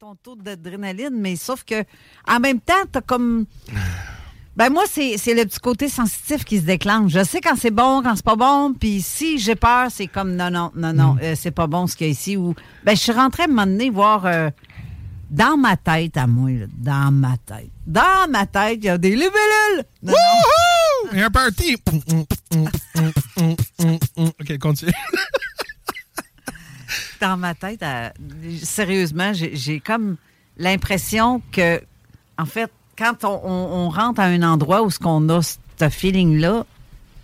Ton taux d'adrénaline, mais sauf que en même temps, t'as comme... Ben moi, c'est c'est le petit côté sensitif qui se déclenche. Je sais quand c'est bon, quand c'est pas bon, puis si j'ai peur, c'est comme non, non, non, non, euh, c'est pas bon ce qu'il y a ici. Ou ben je suis rentrée à un moment donné voir euh, dans ma tête à moi, là, dans ma tête, dans ma tête, il y a des libellules. Non. Wouhou! Il y a un party! OK, continue. dans ma tête, à- sérieusement, j'ai comme l'impression que, en fait, quand on, on- on rentre à un endroit où ce qu'on a ce feeling-là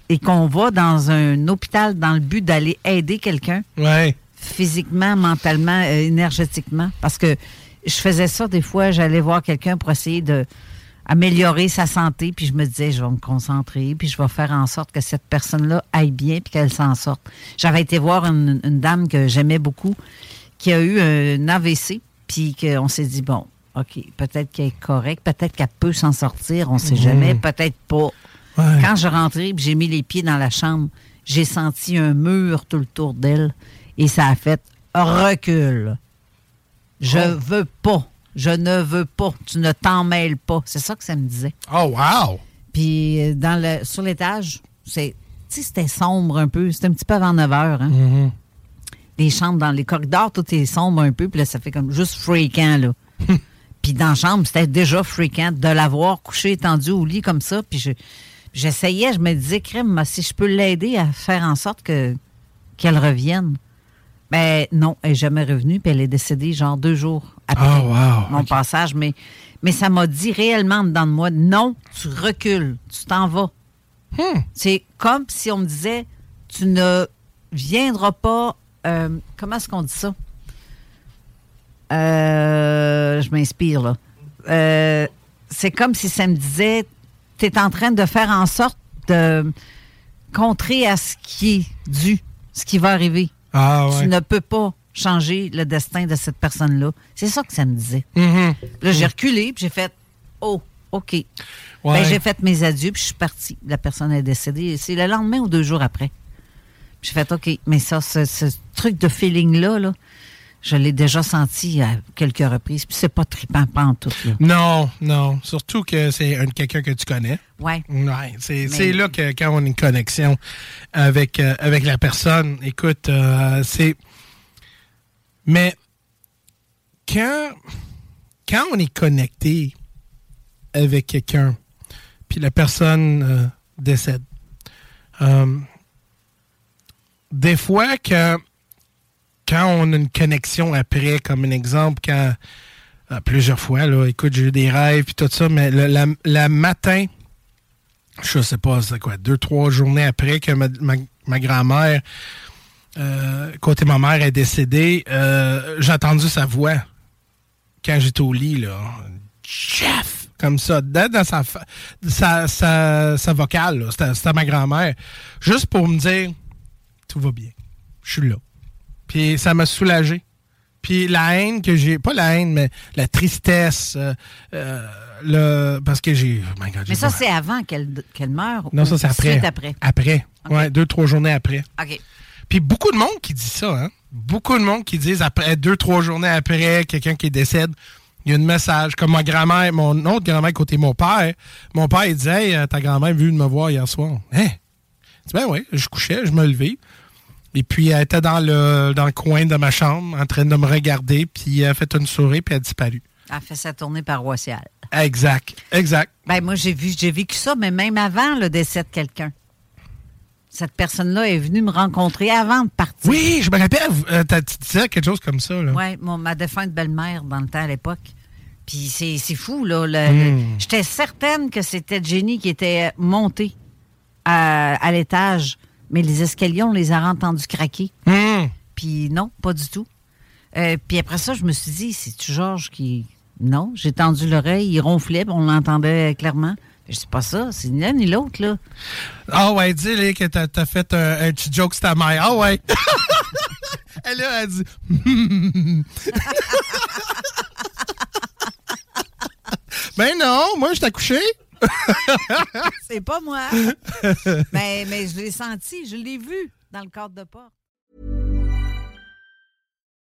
et qu'on va dans un hôpital dans le but d'aller aider quelqu'un, Ouais. physiquement, mentalement, euh, énergétiquement, parce que je faisais ça des fois, j'allais voir quelqu'un pour essayer de améliorer sa santé, puis je me disais, je vais me concentrer, puis je vais faire en sorte que cette personne-là aille bien, puis qu'elle s'en sorte. J'avais été voir une, une dame que j'aimais beaucoup, qui a eu un AVC, puis qu'on s'est dit, bon, OK, peut-être qu'elle est correcte, peut-être qu'elle peut s'en sortir, on sait jamais, peut-être pas. Ouais. Quand je rentrais, puis j'ai mis les pieds dans la chambre, j'ai senti un mur tout le tour d'elle et ça a fait recul. Je Oh. veux pas. Je ne veux pas. Tu ne t'en mêles pas. C'est ça que ça me disait. Oh, wow! Puis euh, dans le, sur l'étage, c'est, c'était sombre un peu. C'était un petit peu avant 9 heures. hein. Mm-hmm. Les chambres dans les corridors, tout est sombre un peu. Puis là, ça fait comme juste fréquent, là. puis dans la chambre, c'était déjà fréquent de la voir couchée étendue au lit comme ça. Puis je, j'essayais, je me disais, crème, si je peux l'aider à faire en sorte que qu'elle revienne. Mais non, elle n'est jamais revenue. Puis elle est décédée, genre deux jours après Oh, wow. mon passage. Mais, mais ça m'a dit réellement dedans de moi, non, tu recules, tu t'en vas. Hmm. C'est comme si on me disait, tu ne viendras pas. euh, comment est-ce qu'on dit ça? Euh, je m'inspire, là. Euh, c'est comme si ça me disait, tu es en train de faire en sorte de contrer à ce qui est dû, ce qui va arriver. Ah, ouais. Tu ne peux pas changer le destin de cette personne-là. C'est ça que ça me disait. Mhm. Là, j'ai reculé, puis j'ai fait Oh, OK. Ouais. Ben, j'ai fait mes adieux, puis je suis partie. La personne est décédée. C'est le lendemain ou deux jours après. J'ai fait OK. Mais ça, ce, ce truc de feeling-là, là, je l'ai déjà senti à quelques reprises. Puis c'est pas trippant, pas en tout. Là. Non, non. Surtout que c'est un- quelqu'un que tu connais. Ouais. Ouais, c'est Mais- là que quand on a une connexion avec, euh, avec la personne, écoute, euh, c'est. Mais quand, quand on est connecté avec quelqu'un, puis la personne euh, décède, euh, des fois, quand, quand on a une connexion après, comme un exemple, quand euh, plusieurs fois, là, écoute, j'ai eu des rêves puis tout ça, mais le matin, je sais pas, c'est quoi, deux, trois journées après que ma grand-mère, euh, côté ma mère est décédée, euh, j'ai entendu sa voix quand j'étais au lit, là. Jeff! Comme ça, dans, dans sa, sa, sa, sa vocale, là. C'était, c'était ma grand-mère. Juste pour me dire, tout va bien. Je suis là. Puis ça m'a soulagé. Puis la haine que j'ai, pas la haine, mais la tristesse, euh, euh, le, parce que j'ai, oh Mais ça, c'est avant qu'elle qu'elle meure. non, ou ça, c'est après. suite après? Après. Ouais, deux, trois journées après. OK. Puis beaucoup de monde qui dit ça, hein. Beaucoup de monde qui disent après deux, trois journées après, quelqu'un qui décède, il y a un message. Comme ma grand-mère, mon autre grand-mère côté mon père, mon père, il disait Hey, euh, ta grand-mère est venue me voir hier soir. Hein? Je dis, ben oui, je couchais, je me levais. Et puis, elle était dans le, dans le coin de ma chambre, en train de me regarder, puis elle a fait une souris, puis elle a disparu. Elle a fait sa tournée paroissiale. Exact, exact. Ben, moi, j'ai vu, j'ai vécu ça, mais même avant le décès de quelqu'un. Cette personne-là est venue me rencontrer avant de partir. Oui, je me rappelle, euh, tu disais quelque chose comme ça. Oui, ma défunte belle-mère dans le temps à l'époque. Puis c'est fou, là. Hmm. J'étais certaine que c'était Jenny qui était montée à, à l'étage, mais les escaliers, on les a entendus craquer. Hum. Puis non, pas du tout. Euh, puis après ça, je me suis dit, c'est-tu Georges qui. Non, j'ai tendu l'oreille, il ronflait, on l'entendait clairement. Je sais pas ça, c'est ni l'un ni l'autre, là. Ah ouais, dis là, que t'as as fait un, un petit joke sur ta mère. Ah ouais. Elle là, elle dit. ben non, moi je t'ai couché. C'est pas moi. mais, mais je l'ai senti, je l'ai vu dans le cadre de porte.